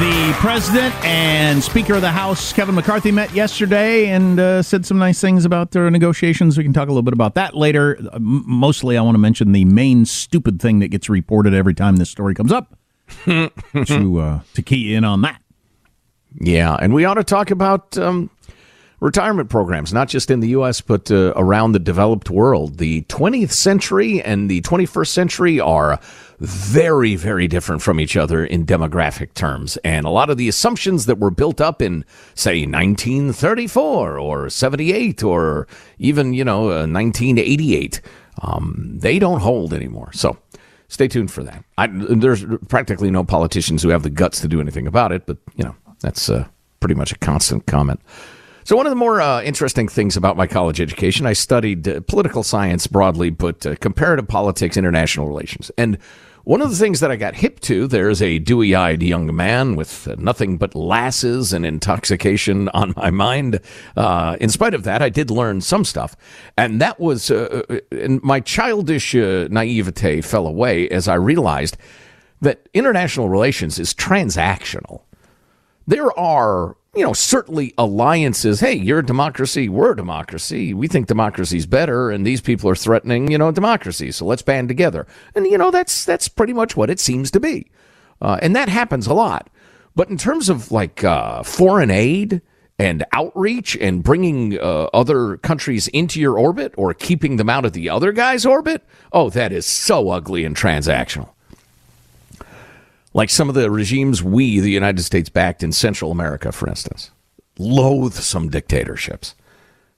The president and Speaker of the House, Kevin McCarthy, met yesterday and uh, said some nice things about their negotiations. We can talk a little bit about that later. Uh, mostly, I want to mention the main stupid thing that gets reported every time this story comes up to uh, to key in on that. Yeah, and we ought to talk about um, retirement programs, not just in the U.S., but uh, around the developed world. The 20th century and the 21st century are very, very different from each other in demographic terms. And a lot of the assumptions that were built up in, say, 1934 or 78 or even, you know, uh, 1988, um, they don't hold anymore. So stay tuned for that. I, there's practically no politicians who have the guts to do anything about it, but, you know, that's uh, pretty much a constant comment. So, one of the more uh, interesting things about my college education, I studied uh, political science broadly, but uh, comparative politics, international relations. And one of the things that I got hip to, there's a dewy eyed young man with uh, nothing but lasses and intoxication on my mind. Uh, in spite of that, I did learn some stuff. And that was, uh, and my childish naivete fell away as I realized that international relations is transactional. There are you know, certainly alliances. Hey, you're a democracy. We're a democracy. We think democracy's better, and these people are threatening, you know, democracy. So let's band together. And you know, that's that's pretty much what it seems to be, uh, and that happens a lot. But in terms of like uh, foreign aid and outreach and bringing uh, other countries into your orbit or keeping them out of the other guy's orbit, oh, that is so ugly and transactional like some of the regimes we, the United States, backed in Central America, for instance. Loathsome dictatorships.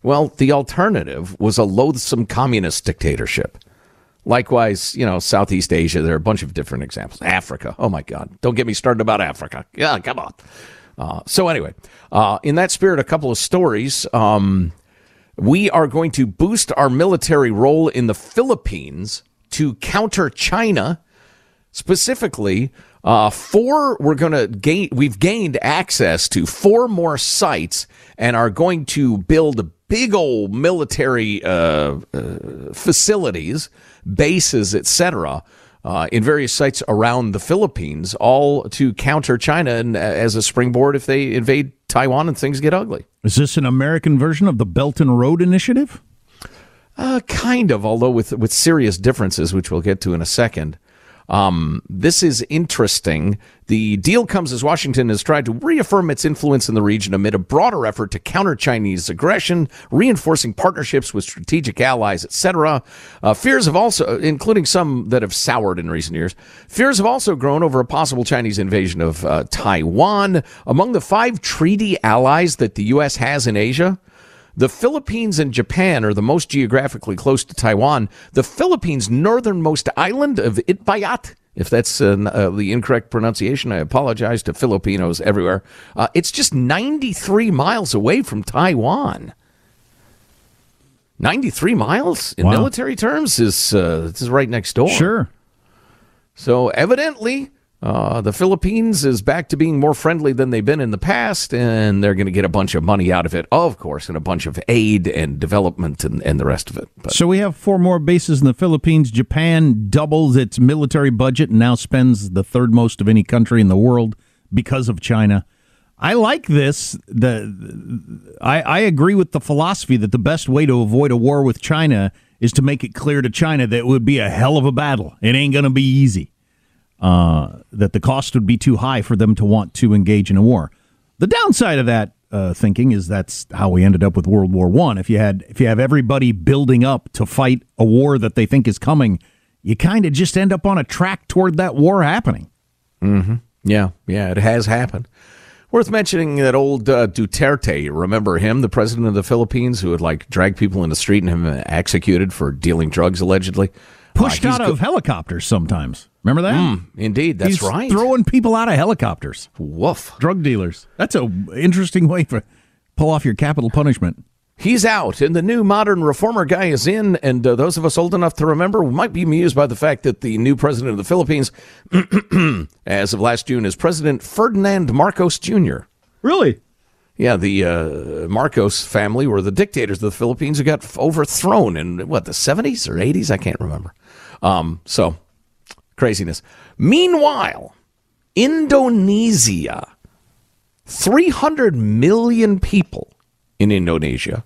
Well, the alternative was a loathsome communist dictatorship. Likewise, you know, Southeast Asia, there are a bunch of different examples. Africa, oh my God, don't get me started about Africa. Yeah, come on. Uh, so, anyway, uh, in that spirit, a couple of stories. Um, we are going to boost our military role in the Philippines to counter China, specifically uh, four, we're going to gain, we've gained access to four more sites and are going to build big old military uh, uh, facilities, bases, etc. Uh, in various sites around the Philippines, all to counter China and uh, as a springboard if they invade Taiwan and things get ugly. Is this an American version of the Belt and Road Initiative? Uh, kind of, although with with serious differences, which we'll get to in a second. Um, this is interesting. The deal comes as Washington has tried to reaffirm its influence in the region amid a broader effort to counter Chinese aggression, reinforcing partnerships with strategic allies, etc. Uh, fears have also, including some that have soured in recent years, fears have also grown over a possible Chinese invasion of uh, Taiwan. Among the five treaty allies that the U.S. has in Asia, the Philippines and Japan are the most geographically close to Taiwan. The Philippines' northernmost island of Itbayat, if that's uh, uh, the incorrect pronunciation, I apologize to Filipinos everywhere. Uh, it's just 93 miles away from Taiwan. 93 miles in Wow. military terms is uh, this is right next door. Sure. So evidently, uh, the Philippines is back to being more friendly than they've been in the past, and they're going to get a bunch of money out of it, of course, and a bunch of aid and development and, and the rest of it. But So we have four more bases in the Philippines. Japan doubles its military budget and now spends the third most of any country in the world because of China. I like this. The I, I agree with the philosophy that the best way to avoid a war with China is to make it clear to China that it would be a hell of a battle. It ain't going to be easy. Uh, that the cost would be too high for them to want to engage in a war. The downside of that uh, thinking is that's how we ended up with World War One. If you had if you have everybody building up to fight a war that they think is coming, you kind of just end up on a track toward that war happening. Mm-hmm. yeah, yeah, it has happened. Worth mentioning that old uh, Duterte, remember him, the president of the Philippines, who would like drag people in the street and him executed for dealing drugs allegedly. Pushed Uh, out go- of helicopters sometimes. Remember that? Indeed, that's He's right. Throwing people out of helicopters. Woof. Drug dealers. That's a interesting way to pull off your capital punishment. He's out, and the new modern reformer guy is in. And uh, those of us old enough to remember might be amused by the fact that the new president of the Philippines, as of last June, is President Ferdinand Marcos Jr. Really? Yeah, the uh, Marcos family were the dictators of the Philippines who got overthrown in what the 70s or 80s? I can't remember. Um, so craziness. Meanwhile, Indonesia, 300 million people in Indonesia,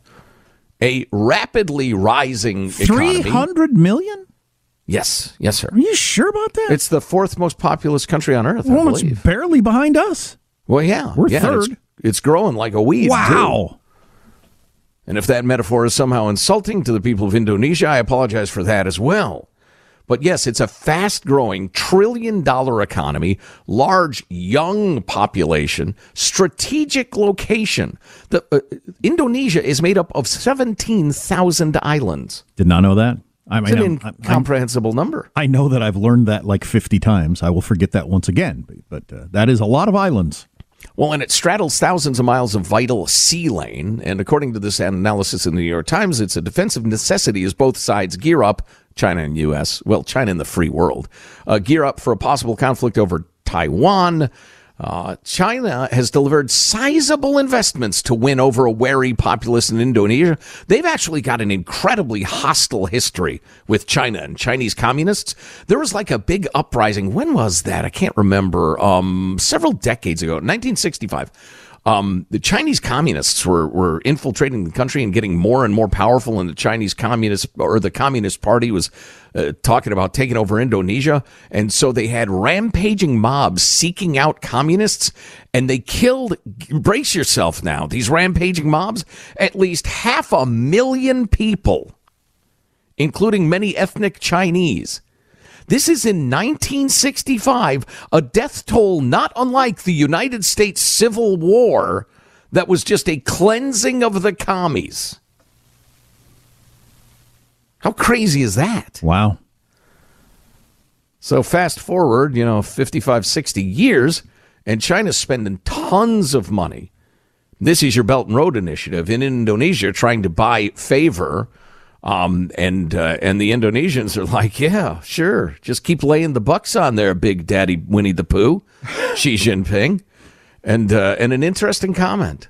a rapidly rising Three economy. hundred million? Yes, yes, sir. Are you sure about that? It's the fourth most populous country on earth, well, it's barely behind us. Well, yeah, We're yeah, and It's, third. it's growing like a weed. too. Wow. And if that metaphor is somehow insulting to the people of Indonesia, I apologize for that as well. But yes, it's a fast growing trillion dollar economy, large young population, strategic location. The, uh, Indonesia is made up of 17,000 islands. Did not know that. I It's an I'm- I'm- incomprehensible number. I know that I've learned that like 50 times. I will forget that once again, but, but uh, that is a lot of islands. Well, and it straddles thousands of miles of vital sea lane. And according to this analysis in the New York Times, it's a defensive necessity as both sides gear up, China and U.S., well, China and the free world, uh, gear up for a possible conflict over Taiwan. Uh, China has delivered sizable investments to win over a wary populace in Indonesia. They've actually got an incredibly hostile history with China and Chinese communists. There was like a big uprising. When was that? I can't remember. Um, several decades ago, 1965. Um, the Chinese communists were, were infiltrating the country and getting more and more powerful, and the Chinese communist or the Communist Party was uh, talking about taking over Indonesia. And so they had rampaging mobs seeking out communists, and they killed, brace yourself now, these rampaging mobs, at least half a million people, including many ethnic Chinese. This is in 1965, a death toll not unlike the United States Civil War that was just a cleansing of the commies. How crazy is that? Wow. So fast forward, you know, 55, 60 years, and China's spending tons of money. This is your Belt and Road Initiative in Indonesia trying to buy favor. Um, and uh, and the Indonesians are like, yeah, sure, just keep laying the bucks on there, Big Daddy Winnie the Pooh, Xi Jinping, and uh, and an interesting comment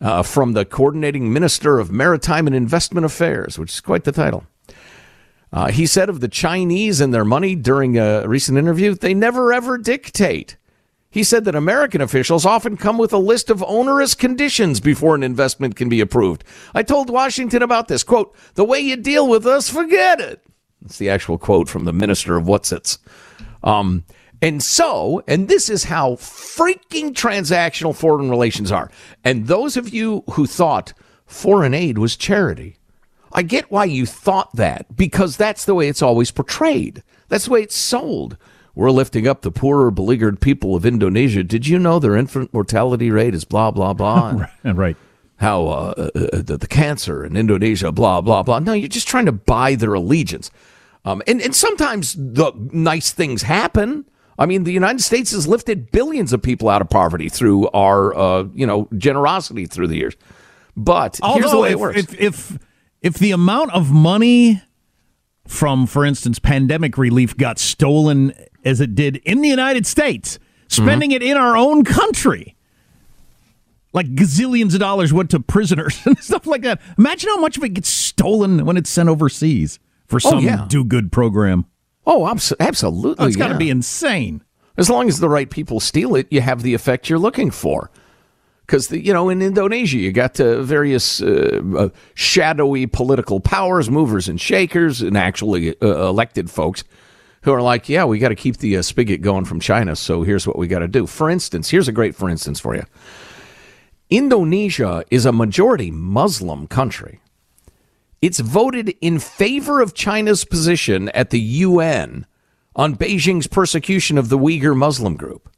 uh, from the coordinating minister of Maritime and Investment Affairs, which is quite the title. Uh, he said of the Chinese and their money during a recent interview, they never ever dictate. He said that American officials often come with a list of onerous conditions before an investment can be approved. I told Washington about this. Quote, the way you deal with us, forget it. That's the actual quote from the minister of what's it's. Um, and so, and this is how freaking transactional foreign relations are. And those of you who thought foreign aid was charity, I get why you thought that because that's the way it's always portrayed. That's the way it's sold. We're lifting up the poorer, beleaguered people of Indonesia. Did you know their infant mortality rate is blah, blah, blah? right. How uh, uh, the, the, cancer in Indonesia, blah, blah, blah. No, you're just trying to buy their allegiance. Um, and, and sometimes the nice things happen. I mean, the United States has lifted billions of people out of poverty through our, uh, you know, generosity through the years. But Although here's the way if, it works. If, if, if the amount of money from, for instance, pandemic relief got stolen as it did in the United States, spending mm-hmm. it in our own country. Like gazillions of dollars went to prisoners and stuff like that. Imagine how much of it gets stolen when it's sent overseas for oh, some oh, yeah. do good program. Oh, absolutely. Oh, it's got to be insane. As long as the right people steal it, you have the effect you're looking for because you know in Indonesia you got various uh, uh, shadowy political powers, movers and shakers, and actually uh, elected folks who are like, yeah, we got to keep the uh, spigot going from China. So here's what we got to do. For instance, here's a great for instance for you. Indonesia is a majority Muslim country. It's voted in favor of China's position at the UN on Beijing's persecution of the Uyghur Muslim group.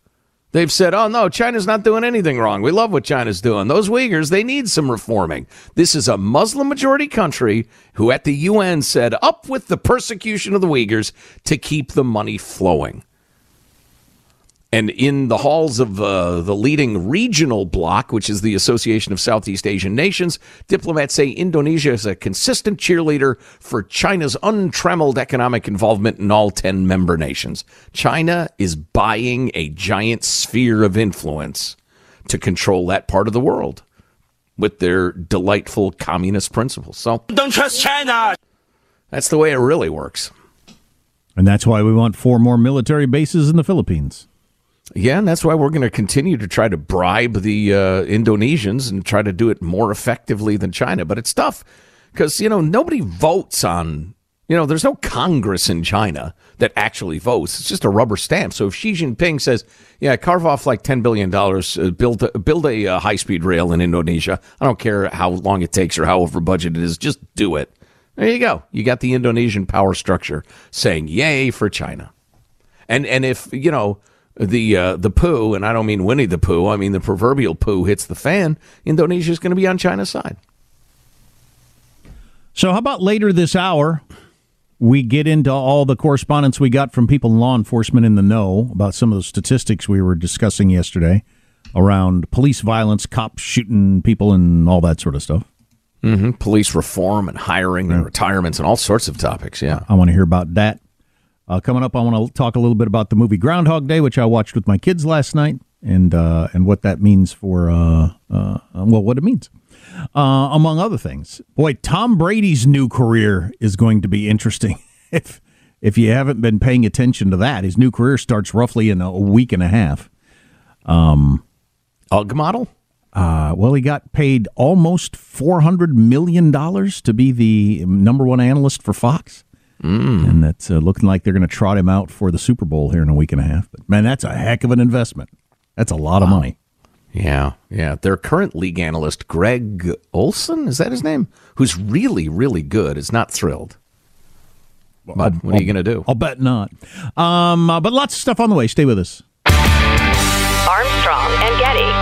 They've said, oh, no, China's not doing anything wrong. We love what China's doing. Those Uyghurs, they need some reforming. This is a Muslim majority country who at the UN said, up with the persecution of the Uyghurs to keep the money flowing. And in the halls of uh, the leading regional bloc, which is the Association of Southeast Asian Nations, diplomats say Indonesia is a consistent cheerleader for China's untrammeled economic involvement in all 10 member nations. China is buying a giant sphere of influence to control that part of the world with their delightful communist principles. So don't trust China. That's the way it really works. And that's why we want four more military bases in the Philippines. Yeah, and that's why we're going to continue to try to bribe the uh, Indonesians and try to do it more effectively than China. But it's tough because, you know, nobody votes on, you know, there's no Congress in China that actually votes. It's just a rubber stamp. So if Xi Jinping says, yeah, carve off like $10 billion, uh, build a, build a uh, high speed rail in Indonesia, I don't care how long it takes or how over budget it is, just do it. There you go. You got the Indonesian power structure saying yay for China. And, and if, you know, the uh, the poo, and I don't mean Winnie the Pooh, I mean the proverbial poo hits the fan, Indonesia is going to be on China's side. So, how about later this hour? We get into all the correspondence we got from people in law enforcement in the know about some of the statistics we were discussing yesterday around police violence, cops shooting people, and all that sort of stuff. Mm-hmm. Police reform and hiring and retirements and all sorts of topics. Yeah. I want to hear about that. Uh, coming up, I want to talk a little bit about the movie Groundhog Day, which I watched with my kids last night, and uh, and what that means for uh, uh well, what it means, uh, among other things. Boy, Tom Brady's new career is going to be interesting. if if you haven't been paying attention to that, his new career starts roughly in a week and a half. Um, UG model. Uh, well, he got paid almost four hundred million dollars to be the number one analyst for Fox. Mm. And that's uh, looking like they're going to trot him out for the Super Bowl here in a week and a half. But man, that's a heck of an investment. That's a lot of money. Yeah, yeah. Their current league analyst, Greg Olsen, is that his name? Who's really, really good, is not thrilled. But I'll, what are you going to do? I'll bet not. Um, uh, but lots of stuff on the way. Stay with us. Armstrong and Getty.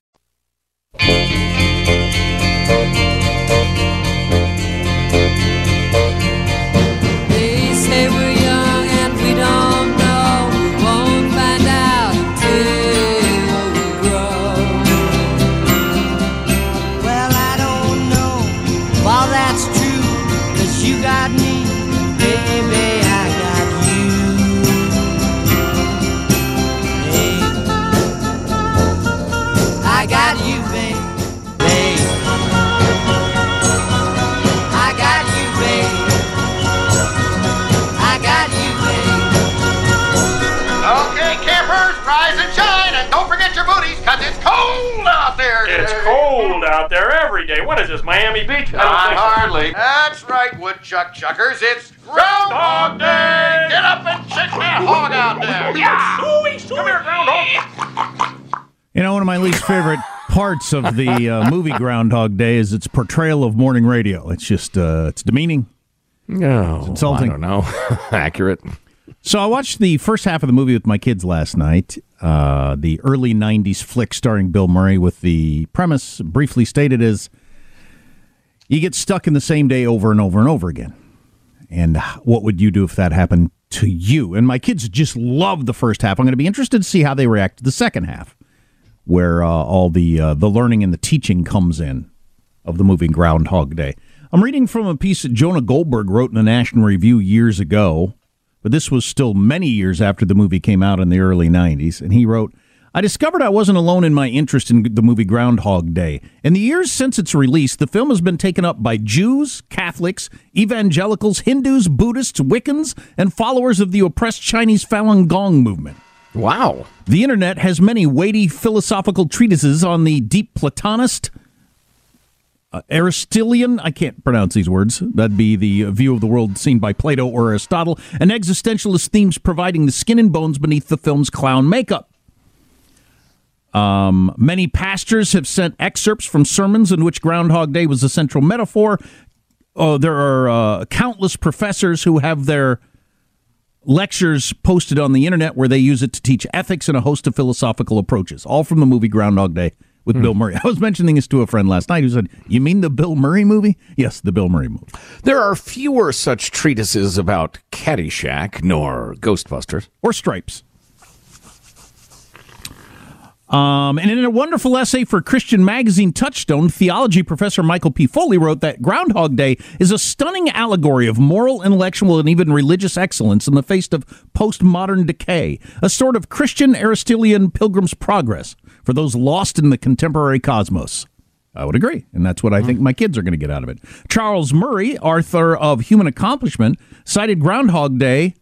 They out there every day. What is this, Miami Beach? I Not don't think so. hardly. That's right, woodchuck chuckers. It's Groundhog Day. Get up and shake that hog out there. Yeah. Come here, groundhog. You know, one of my least favorite parts of the uh, movie Groundhog Day is its portrayal of morning radio. It's just, uh, it's demeaning. No, insulting. I don't know. Accurate. So I watched the first half of the movie with my kids last night. Uh, the early '90s flick starring Bill Murray, with the premise briefly stated as you get stuck in the same day over and over and over again. And what would you do if that happened to you? And my kids just loved the first half. I'm going to be interested to see how they react to the second half, where uh, all the uh, the learning and the teaching comes in of the movie Groundhog Day. I'm reading from a piece that Jonah Goldberg wrote in the National Review years ago, but this was still many years after the movie came out in the early 90s. And he wrote, I discovered I wasn't alone in my interest in the movie Groundhog Day. In the years since its release, the film has been taken up by Jews, Catholics, evangelicals, Hindus, Buddhists, Wiccans, and followers of the oppressed Chinese Falun Gong movement. Wow. The internet has many weighty philosophical treatises on the deep Platonist, uh, Aristotelian, I can't pronounce these words. That'd be the uh, view of the world seen by Plato or Aristotle, and existentialist themes providing the skin and bones beneath the film's clown makeup. Um, many pastors have sent excerpts from sermons in which Groundhog Day was a central metaphor. Oh, there are uh, countless professors who have their lectures posted on the internet where they use it to teach ethics and a host of philosophical approaches, all from the movie Groundhog Day with Bill Murray. I was mentioning this to a friend last night who said, You mean the Bill Murray movie? Yes, the Bill Murray movie. There are fewer such treatises about Caddyshack nor Ghostbusters. Or Stripes. Um, and in a wonderful essay for Christian magazine Touchstone, theology professor Michael P. Foley wrote that Groundhog Day is a stunning allegory of moral, intellectual, and even religious excellence in the face of postmodern decay, a sort of Christian Aristotelian pilgrim's progress for those lost in the contemporary cosmos. I would agree, and that's what I think my kids are going to get out of it. Charles Murray, author of Human Accomplishment, cited Groundhog Day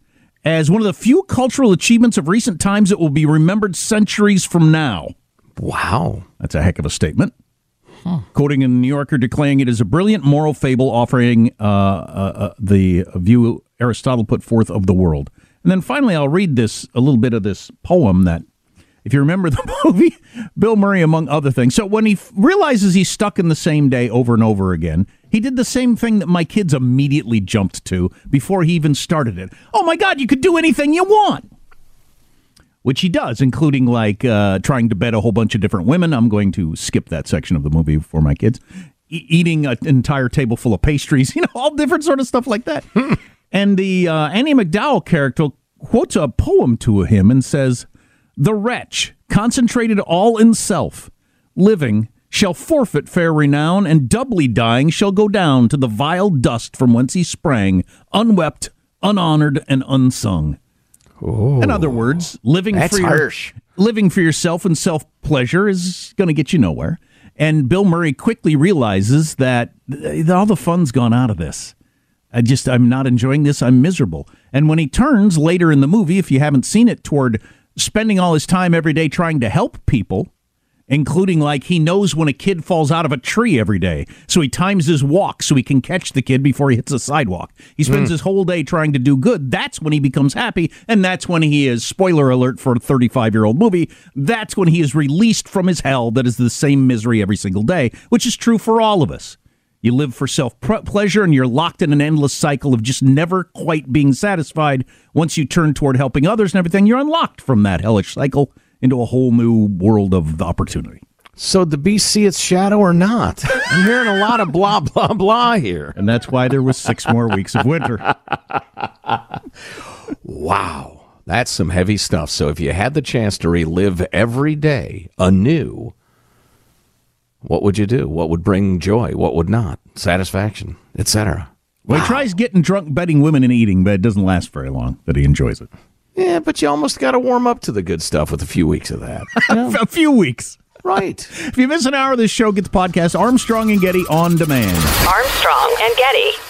as one of the few cultural achievements of recent times that will be remembered centuries from now. Wow. That's a heck of a statement. Quoting in the New Yorker, declaring it is a brilliant moral fable offering uh, uh, uh, the view Aristotle put forth of the world. And then finally, I'll read this a little bit of this poem that, if you remember the movie, Bill Murray, among other things. So when he f- realizes he's stuck in the same day over and over again, he did the same thing that my kids immediately jumped to before he even started it. Oh my God, you could do anything you want which he does, including like uh, trying to bed a whole bunch of different women. I'm going to skip that section of the movie for my kids. E- eating an entire table full of pastries, you know, all different sort of stuff like that. and the uh, Andie MacDowell character quotes a poem to him and says, "The wretch, concentrated all in self, living shall forfeit fair renown, and doubly dying shall go down to the vile dust from whence he sprang, unwept, unhonored, and unsung. In oh. other words, living for your- harsh. living for yourself and self pleasure is going to get you nowhere. And Bill Murray quickly realizes that all the fun's gone out of this. I just I'm not enjoying this. I'm miserable. And when he turns later in the movie, if you haven't seen it, toward spending all his time every day trying to help people, including like he knows when a kid falls out of a tree every day. So he times his walk so he can catch the kid before he hits the sidewalk. He spends Mm. his whole day trying to do good. That's when he becomes happy. And that's when he is, spoiler alert for a 35 year old movie, that's when he is released from his hell that is the same misery every single day, which is true for all of us. You live for self pleasure and you're locked in an endless cycle of just never quite being satisfied. Once you turn toward helping others and everything, you're unlocked from that hellish cycle into a whole new world of opportunity. So the beast see its shadow or not? I'm hearing a lot of blah blah blah here. And that's why there was six more weeks of winter. Wow. That's some heavy stuff. So if you had the chance to relive every day anew, what would you do? What would bring joy? What would not? Satisfaction, etc. Well, he tries getting drunk, betting women, and eating, but it doesn't last very long. That he enjoys it. Yeah, but you almost got to warm up to the good stuff with a few weeks of that. a few weeks. Right. If you miss an hour of this show, get the podcast Armstrong and Getty on demand. Armstrong and Getty.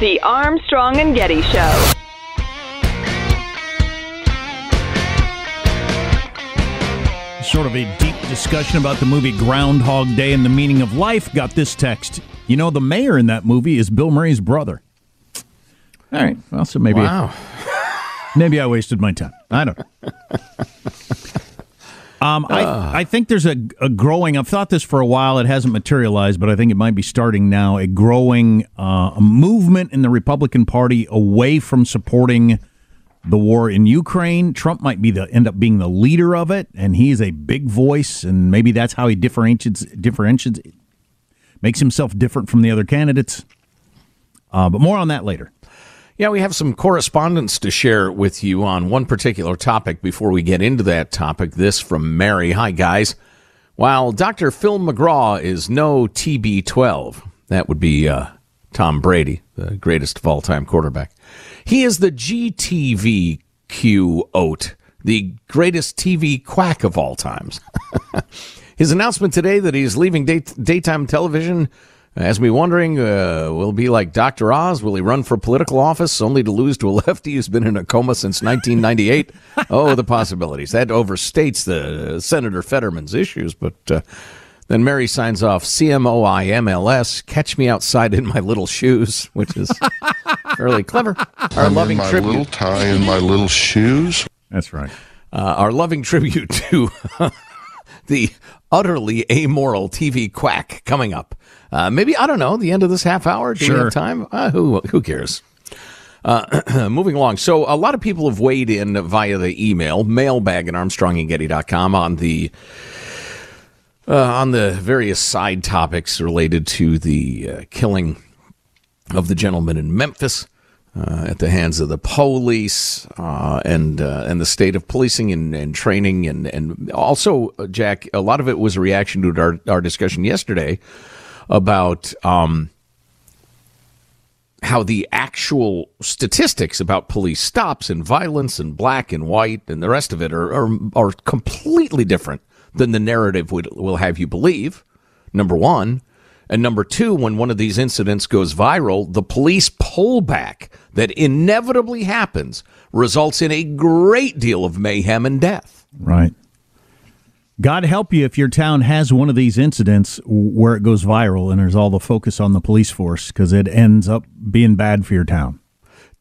The Armstrong and Getty Show. Sort of a deep discussion about the movie Groundhog Day and the meaning of life. Got this text. You know, the mayor in that movie is Bill Murray's brother. All right. Well, so maybe Wow. maybe I wasted my time. I don't know. Um, I, I think there's a, a growing. I've thought this for a while. It hasn't materialized, but I think it might be starting now. A growing uh, movement in the Republican Party away from supporting the war in Ukraine. Trump might be the end up being the leader of it, and he's a big voice, and maybe that's how he differentiates differentiates makes himself different from the other candidates. Uh, but more on that later. Yeah, we have some correspondence to share with you on one particular topic before we get into that topic. This from Mary. Hi, guys. While Dr. Phil McGraw is no TB12, that would be uh, Tom Brady, the greatest of all time quarterback, he is the GTVQ oat, the greatest TV quack of all times. His announcement today that he's leaving day- daytime television has me wondering uh, will it be like Dr. Oz? Will he run for political office only to lose to a lefty who's been in a coma since 1998? oh, the possibilities. That overstates the uh, Senator Fetterman's issues, but. Uh, then Mary signs off CMOIMLS, catch me outside in my little shoes, which is fairly clever. Our I'm loving in my tribute. little tie and my little shoes. That's right. Uh, our loving tribute to the utterly amoral TV quack coming up. Uh, maybe I don't know the end of this half hour. Do we have time? Uh, who who cares? Uh, moving along. So a lot of people have weighed in via the email mailbag at armstrongandgetty.com on the uh, on the various side topics related to the uh, killing of the gentleman in Memphis uh, at the hands of the police uh, and uh, and the state of policing and, and training and and also uh, Jack a lot of it was a reaction to our our discussion yesterday about um, how the actual statistics about police stops and violence and black and white and the rest of it are are, are completely different than the narrative would, will have you believe. Number one. And number two, when one of these incidents goes viral, the police pullback that inevitably happens results in a great deal of mayhem and death. Right. God help you if your town has one of these incidents where it goes viral and there's all the focus on the police force because it ends up being bad for your town.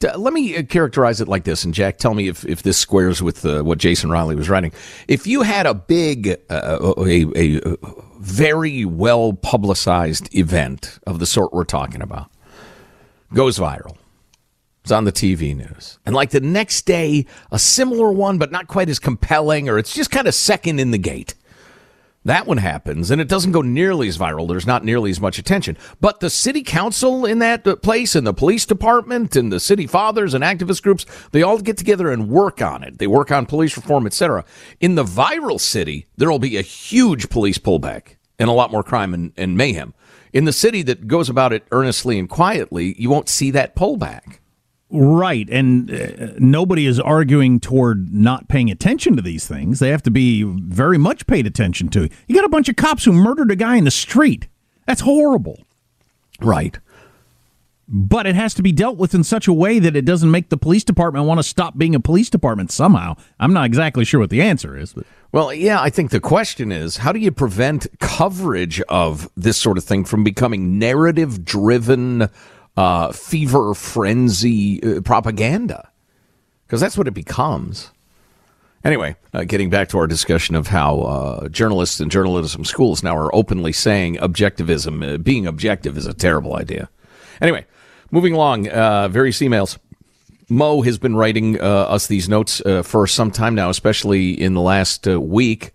Let me uh, characterize it like this, and Jack, tell me if, if this squares with uh, what Jason Riley was writing. If you had a big, uh, a, a, a very well publicized event of the sort we're talking about, goes viral, it's on the TV news, and like the next day, a similar one, but not quite as compelling, or it's just kind of second in the gate. That one happens, and it doesn't go nearly as viral. There's not nearly as much attention. But the city council in that uh, place, and the police department, and the city fathers and activist groups, they all get together and work on it. They work on police reform, etc. In the viral city, there will be a huge police pullback and a lot more crime and, and mayhem. In the city that goes about it earnestly and quietly, you won't see that pullback. Right. And uh, nobody is arguing toward not paying attention to these things. They have to be very much paid attention to. You got a bunch of cops who murdered a guy in the street. That's horrible. Right. But it has to be dealt with in such a way that it doesn't make the police department want to stop being a police department somehow. I'm not exactly sure what the answer is, but Well, yeah, I think the question is how do you prevent coverage of this sort of thing from becoming narrative driven, uh, fever frenzy uh, propaganda? Because that's what it becomes. Anyway, uh, getting back to our discussion of how uh, journalists and journalism schools now are openly saying objectivism, uh, being objective is a terrible idea. Anyway, moving along, uh, various emails. Mo has been writing uh, us these notes for some time now, especially in the last week.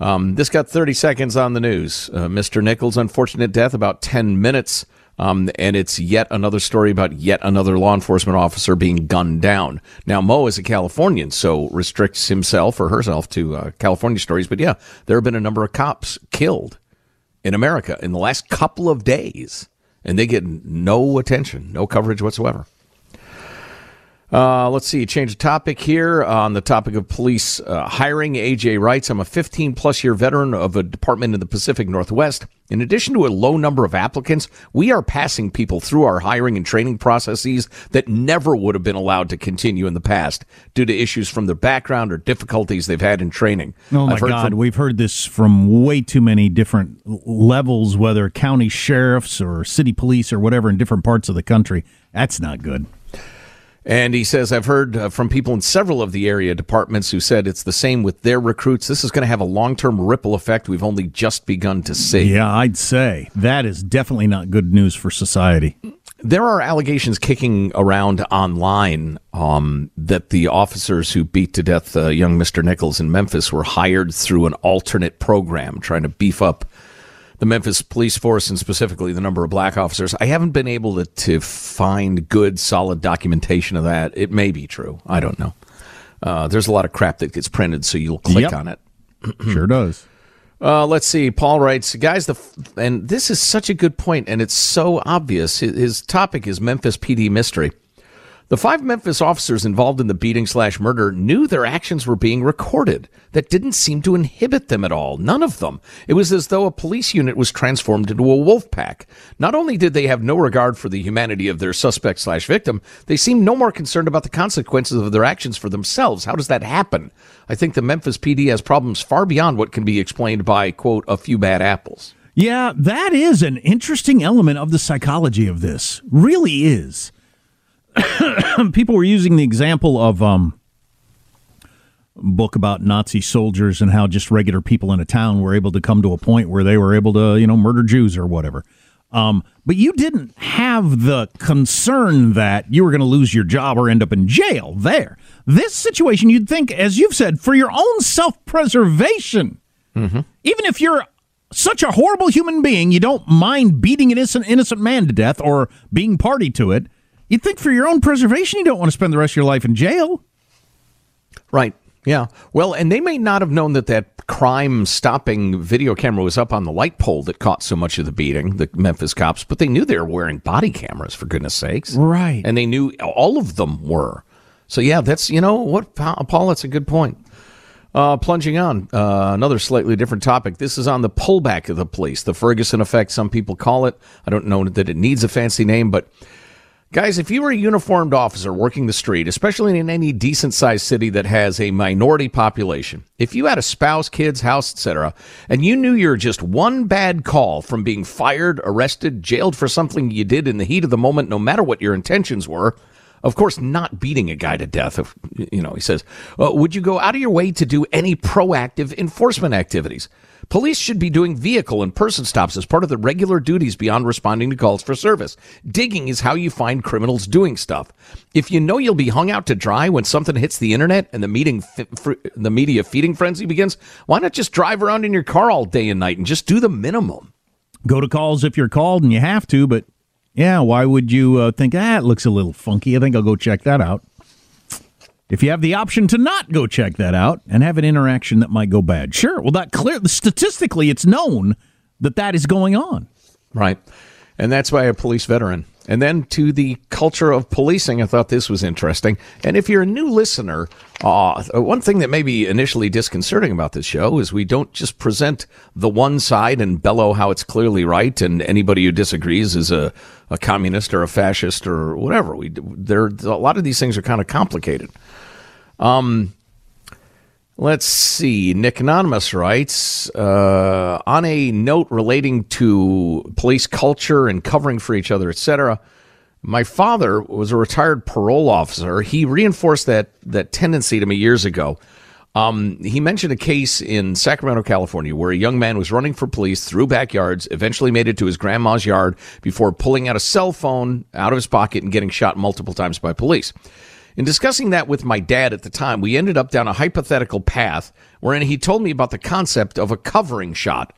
Um, this got 30 seconds on the news. Mr. Nichols' unfortunate death, about 10 minutes. Um, and it's yet another story about yet another law enforcement officer being gunned down. Now, Mo is a Californian, so restricts himself or herself to uh, California stories. But yeah, there have been a number of cops killed in America in the last couple of days, and they get no attention, no coverage whatsoever. Uh, let's see, change the topic here on the topic of police uh, hiring. AJ writes, I'm a 15 plus year veteran of a department in the Pacific Northwest. In addition to a low number of applicants, we are passing people through our hiring and training processes that never would have been allowed to continue in the past due to issues from their background or difficulties they've had in training. Oh my God, from- we've heard this from way too many different levels, whether county sheriffs or city police or whatever in different parts of the country. That's not good. And he says, I've heard uh, from people in several of the area departments who said it's the same with their recruits. This is going to have a long term ripple effect we've only just begun to see. Yeah, I'd say that is definitely not good news for society. There are allegations kicking around online um, that the officers who beat to death uh, young Mr. Nichols in Memphis were hired through an alternate program trying to beef up the Memphis police force and specifically the number of black officers. I haven't been able to, to find good, solid documentation of that. It may be true. I don't know. Uh, there's a lot of crap that gets printed, so you'll click Yep. on it. sure does. Uh, let's see. Paul writes, guys, the f- and this is such a good point, and it's so obvious. His, his topic is Memphis PD mystery. The five Memphis officers involved in the beating slash murder knew their actions were being recorded. That didn't seem to inhibit them at all. None of them. It was as though a police unit was transformed into a wolf pack. Not only did they have no regard for the humanity of their suspect slash victim, they seemed no more concerned about the consequences of their actions for themselves. How does that happen? I think the Memphis PD has problems far beyond what can be explained by, quote, a few bad apples. Yeah, that is an interesting element of the psychology of this. Really is. People were using the example of um, book about Nazi soldiers and how just regular people in a town were able to come to a point where they were able to, you know, murder Jews or whatever. Um, but you didn't have the concern that you were going to lose your job or end up in jail there. This situation, you'd think, as you've said, for your own self preservation, even if you're such a horrible human being, you don't mind beating an innocent, innocent man to death or being party to it. You'd think for your own preservation, you don't want to spend the rest of your life in jail. Right. Yeah. Well, and they may not have known that that crime stopping video camera was up on the light pole that caught so much of the beating, the Memphis cops, but they knew they were wearing body cameras, for goodness sakes. Right. And they knew all of them were. So, yeah, that's, you know what, Paul, that's a good point. Uh, plunging on, uh, another slightly different topic. This is on the pullback of the police, the Ferguson effect, some people call it. I don't know that it needs a fancy name, but Guys, if you were a uniformed officer working the street, especially in any decent sized city that has a minority population, if you had a spouse, kids, house, etc., and you knew you're just one bad call from being fired, arrested, jailed for something you did in the heat of the moment, no matter what your intentions were, of course, not beating a guy to death. If, you know, he says, uh, would you go out of your way to do any proactive enforcement activities? Police should be doing vehicle and person stops as part of the regular duties beyond responding to calls for service. Digging is how you find criminals doing stuff. If you know you'll be hung out to dry when something hits the internet and the meeting fi- fr- the media feeding frenzy begins, why not just drive around in your car all day and night and just do the minimum? Go to calls if you're called and you have to, but yeah, why would you uh, think, ah, looks a little funky? I think I'll go check that out. If you have the option to not go check that out and have an interaction that might go bad, sure. Well, that clear statistically, it's known that that is going on. Right. And that's by a police veteran. And then to the culture of policing, I thought this was interesting. And if you're a new listener, uh, one thing that may be initially disconcerting about this show is we don't just present the one side and bellow how it's clearly right, and anybody who disagrees is a, a communist or a fascist or whatever. We there a lot of these things are kind of complicated. Um, Let's see. Nick Anonymous writes uh, on a note relating to police culture and covering for each other, etc. My father was a retired parole officer. He reinforced that that tendency to me years ago. Um, he mentioned a case in Sacramento, California, where a young man was running for police through backyards, eventually made it to his grandma's yard before pulling out a cell phone out of his pocket and getting shot multiple times by police. In discussing that with my dad at the time, we ended up down a hypothetical path wherein he told me about the concept of a covering shot.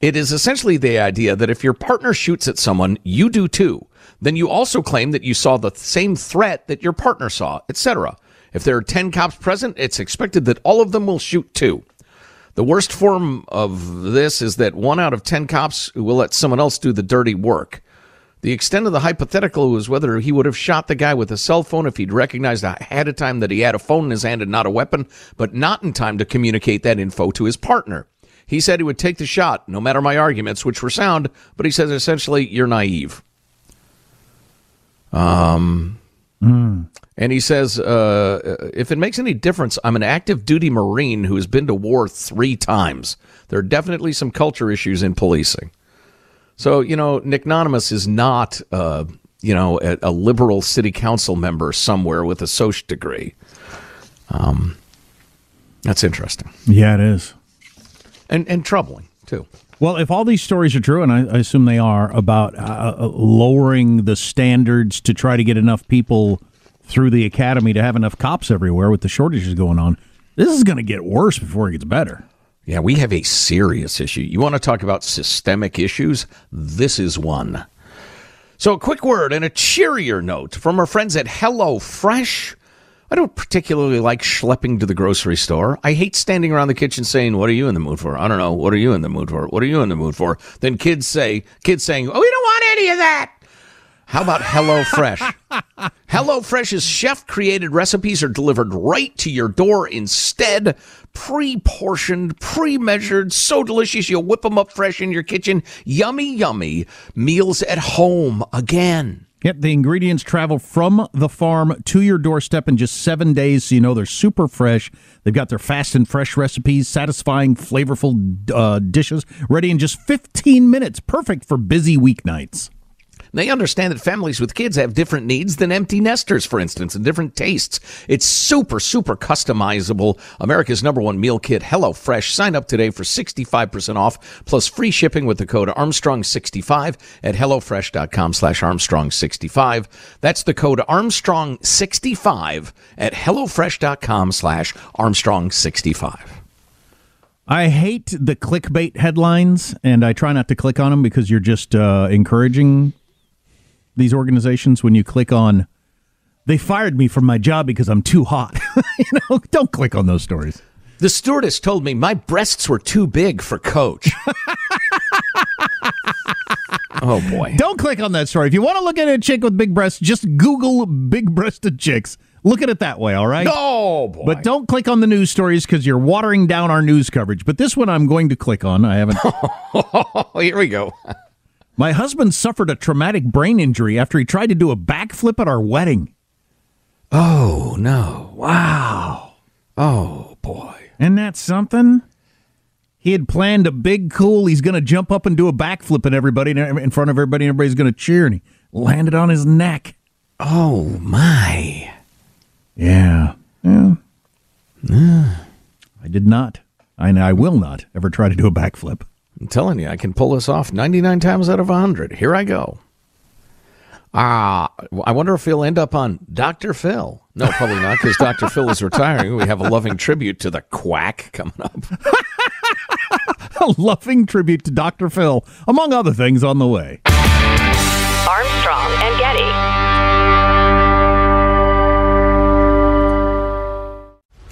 It is essentially the idea that if your partner shoots at someone, you do too. Then you also claim that you saw the same threat that your partner saw, etc. If there are 10 cops present, it's expected that all of them will shoot too. The worst form of this is that one out of 10 cops will let someone else do the dirty work. The extent of the hypothetical was whether he would have shot the guy with a cell phone if he'd recognized ahead of time that he had a phone in his hand and not a weapon, but not in time to communicate that info to his partner. He said he would take the shot, no matter my arguments, which were sound, but he says essentially, you're naive. Um, and he says, uh, if it makes any difference, I'm an active duty Marine who has been to war three times. There are definitely some culture issues in policing. So, you know, Nick Anonymous is not, uh, you know, a, a, liberal city council member somewhere with a social degree. Um, that's interesting. Yeah, it is. And, and troubling, too. Well, if all these stories are true, and I, I assume they are, about uh, lowering the standards to try to get enough people through the academy to have enough cops everywhere with the shortages going on, this is going to get worse before it gets better. Yeah, we have a serious issue. You want to talk about systemic issues? This is one. So, a quick word and a cheerier note from our friends at Hello Fresh. I don't particularly like schlepping to the grocery store. I hate standing around the kitchen saying, "What are you in the mood for?" I don't know. What are you in the mood for? What are you in the mood for? Then kids say, kids saying, "Oh, we don't want any of that." How about Hello Fresh? Hello Fresh's chef created recipes are delivered right to your door instead. Pre portioned, pre measured, so delicious you whip them up fresh in your kitchen. Yummy, yummy meals at home again. Yep, the ingredients travel from the farm to your doorstep in just seven days, so you know they're super fresh. They've got their fast and fresh recipes, satisfying, flavorful uh, dishes, ready in just 15 minutes. Perfect for busy weeknights. They understand that families with kids have different needs than empty nesters, for instance, and different tastes. It's super, super customizable. America's number one meal kit, HelloFresh. Sign up today for 65% off plus free shipping with the code Armstrong65 at HelloFresh.com slash Armstrong65. That's the code Armstrong65 at HelloFresh.com slash Armstrong65. I hate the clickbait headlines, and I try not to click on them because you're just uh, encouraging these organizations when you click on. They fired me from my job because I'm too hot. you know, don't click on those stories. The stewardess told me my breasts were too big for coach. oh boy. Don't click on that story. If you want to look at a chick with big breasts, just Google big breasted chicks. Look at it that way, all right? Oh boy. But don't click on the news stories because you're watering down our news coverage. But this one I'm going to click on. I haven't. Here we go. My husband suffered a traumatic brain injury after he tried to do a backflip at our wedding. Oh no. Wow. Oh boy. Isn't that something? He had planned a big cool. He's going to jump up and do a backflip and everybody in front of everybody, and everybody's going to cheer, and he landed on his neck. Oh my. Yeah. Yeah. I did not. And I will not ever try to do a backflip. I'm telling you, I can pull this off 99 times out of 100. Here I go. Ah, I wonder if he'll end up on Dr. Phil. No, probably not, because Dr. Phil is retiring. We have a loving tribute to the quack coming up. a loving tribute to Dr. Phil, among other things on the way. Armstrong and Getty.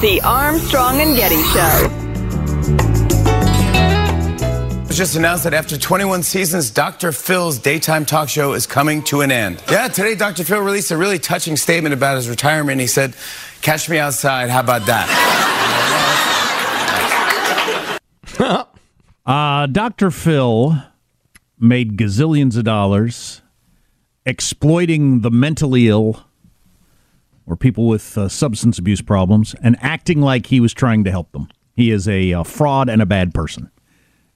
The Armstrong and Getty Show. It was just announced that after 21 seasons, Dr. Phil's daytime talk show is coming to an end. Yeah, today Dr. Phil released a really touching statement about his retirement. He said, Catch me outside. How about that? Uh, Dr. Phil made gazillions of dollars exploiting the mentally ill or people with uh, substance abuse problems and acting like he was trying to help them. He is a uh, fraud and a bad person.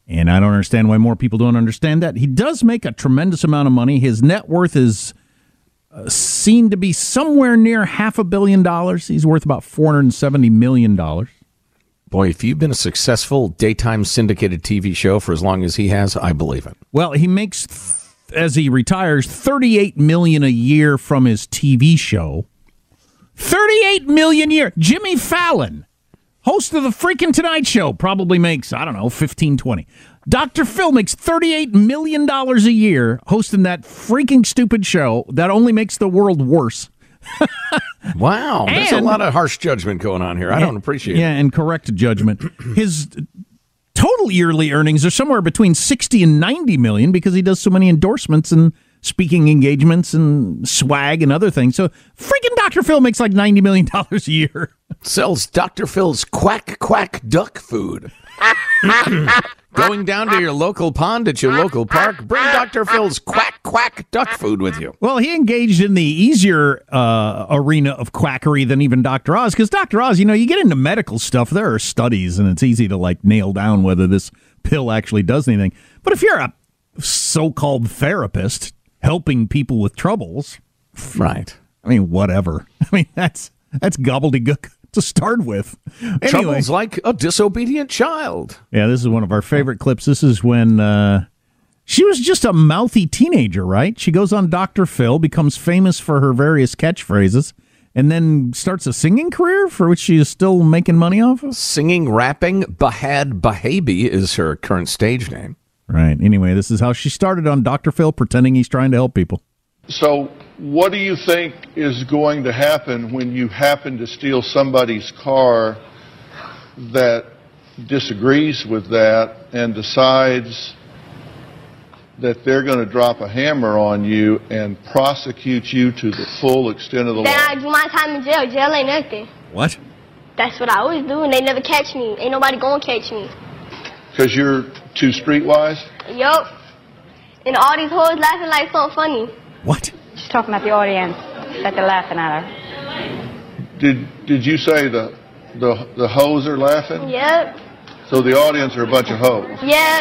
And I don't understand why more people don't understand that. He does make a tremendous amount of money. His net worth is uh, seen to be somewhere near half a billion dollars. He's worth about $470 million. Boy, if you've been a successful daytime syndicated TV show for as long as he has, I believe it. Well, he makes th- as he retires 38 million a year from his TV show. 38 million a year. Jimmy Fallon, host of the freaking Tonight Show, probably makes, I don't know, 15 20. Dr. Phil makes $38 million a year hosting that freaking stupid show that only makes the world worse. Wow, there's a lot of harsh judgment going on here. I don't appreciate Yeah, it. and correct judgment. His total yearly earnings are somewhere between 60 and 90 million because he does so many endorsements and speaking engagements and swag and other things. So freaking Dr. Phil makes like $90 million a year. Sells Dr. Phil's quack quack duck food. Going down to your local pond at your local park, bring Dr. Phil's quack quack duck food with you. Well, he engaged in the easier uh, arena of quackery than even Dr. Oz, because Dr. Oz, you know, you get into medical stuff, there are studies, and it's easy to like nail down whether this pill actually does anything. But if you're a so called therapist helping people with troubles, Right. I mean, whatever. I mean, that's that's gobbledygook to start with. Anyway, Troubles like a disobedient child. yeah, this is one of our favorite clips. This is when uh, she was just a mouthy teenager, right? She goes on Dr. Phil, becomes famous for her various catchphrases, and then starts a singing career for which she is still making money off of. Singing, rapping, Bhad Bhabie is her current stage name. Right. Anyway, this is how she started on Dr. Phil, pretending he's trying to help people. So, what do you think is going to happen when you happen to steal somebody's car that disagrees with that and decides that they're going to drop a hammer on you and prosecute you to the full extent of the Then law? I do my time in jail. Jail ain't nothing. What? That's what I always do, and they never catch me. Ain't nobody gonna catch me. Because you're too streetwise? Yup. And all these hoes laughing like something funny. What? She's talking about the audience, that they're laughing at her. Did Did you say the the the hoes are laughing? Yep. So the audience are a bunch of hoes. Yep.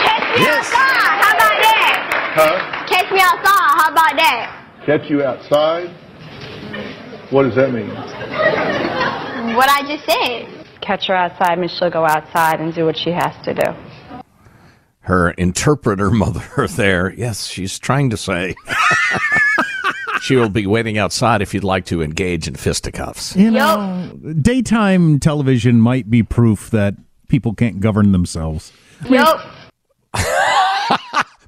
Catch me outside. How about that? Huh? Catch me outside. How about that? Catch you outside? What does that mean? What I just said. Catch her outside, and she'll go outside and do what she has to do. Her interpreter mother there. Yes, she's trying to say. she will be waiting outside if you'd like to engage in fisticuffs. You know, daytime television might be proof that people can't govern themselves. Yup.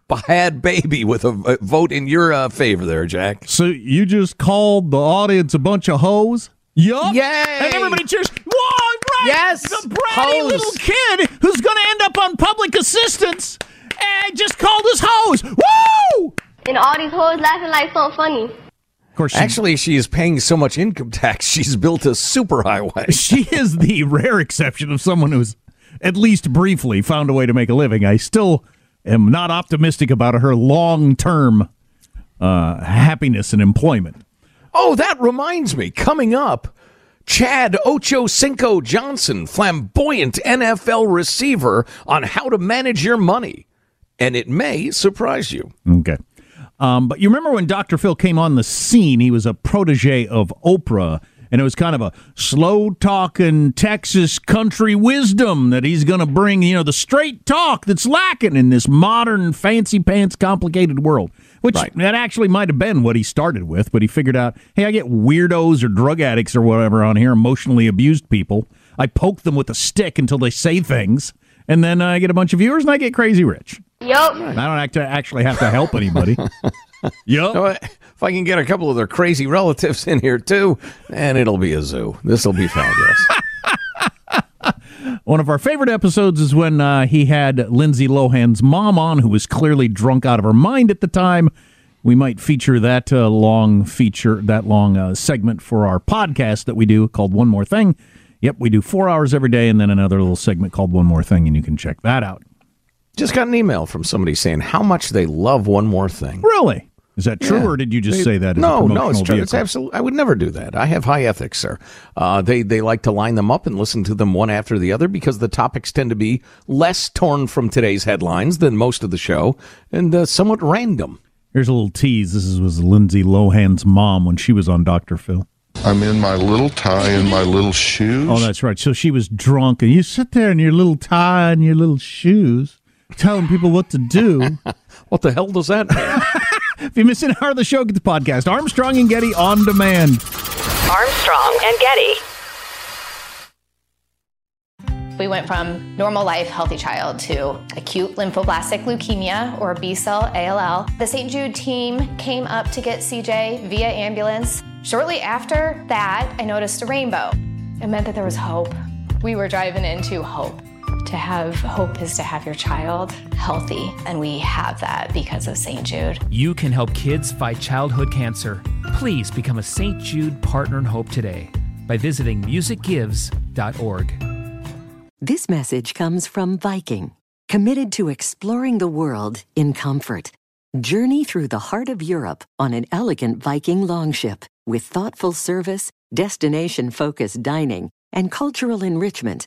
bad Baby with a, a vote in your uh, favor there, Jack. So you just called the audience a bunch of hoes? Yup. Yay! And everybody cheers. Whoa, right. Yes! The bratty Hoes. little kid who's going to end up on public assistance and just called us hoes. Woo! And all these hoes laughing like so funny. Of course, she, Actually, she is paying so much income tax, she's built a super superhighway. she is the rare exception of someone who's at least briefly found a way to make a living. I still am not optimistic about her long term uh, happiness and employment. Oh, that reminds me. Coming up, Chad Ocho Cinco Johnson, flamboyant NFL receiver, on how to manage your money. And it may surprise you. Okay. Um, but you remember when Dr. Phil came on the scene, he was a protege of Oprah, and it was kind of a slow talking Texas country wisdom that he's going to bring, you know, the straight talk that's lacking in this modern, fancy pants, complicated world. Which that actually might have been what he started with, but he figured out, hey, I get weirdos or drug addicts or whatever on here, emotionally abused people. I poke them with a stick until they say things, and then I get a bunch of viewers and I get crazy rich. Yep. I don't act to actually have to help anybody. yep. If I can get a couple of their crazy relatives in here too, and it'll be a zoo. This will be fabulous. One of our favorite episodes is when uh, he had Lindsay Lohan's mom on, who was clearly drunk out of her mind at the time. We might feature that uh, long feature, that long uh, segment for our podcast that we do called One More Thing. Yep, we do four hours every day, and then another little segment called One More Thing, and you can check that out. Just got an email from somebody saying how much they love one more thing. Really? Is that true, Yeah. or did you just They- say that? As no, a no, it's promotional true. It's absolutely. I would never do that. I have high ethics, sir. Uh, they they like to line them up and listen to them one after the other because the topics tend to be less torn from today's headlines than most of the show and uh, somewhat random. Here's a little tease. This is, was Lindsay Lohan's mom when she was on Dr. Phil. I'm in my little tie and my little shoes. Oh, that's right. So she was drunk, and you sit there in your little tie and your little shoes, telling people what to do. what the hell does that mean? if you miss an hour of the show, get the podcast Armstrong and Getty on demand. Armstrong and Getty. We went from normal life, healthy child to acute lymphoblastic leukemia or B cell ALL. The St. Jude team came up to get CJ via ambulance. Shortly after that, I noticed a rainbow. It meant that there was hope. We were driving into hope. To have hope is to have your child healthy, and we have that because of St. Jude. You can help kids fight childhood cancer. Please become a St. Jude Partner in Hope today by visiting musicgives.org. This message comes from Viking, committed to exploring the world in comfort. Journey through the heart of Europe on an elegant Viking longship with thoughtful service, destination focused dining, and cultural enrichment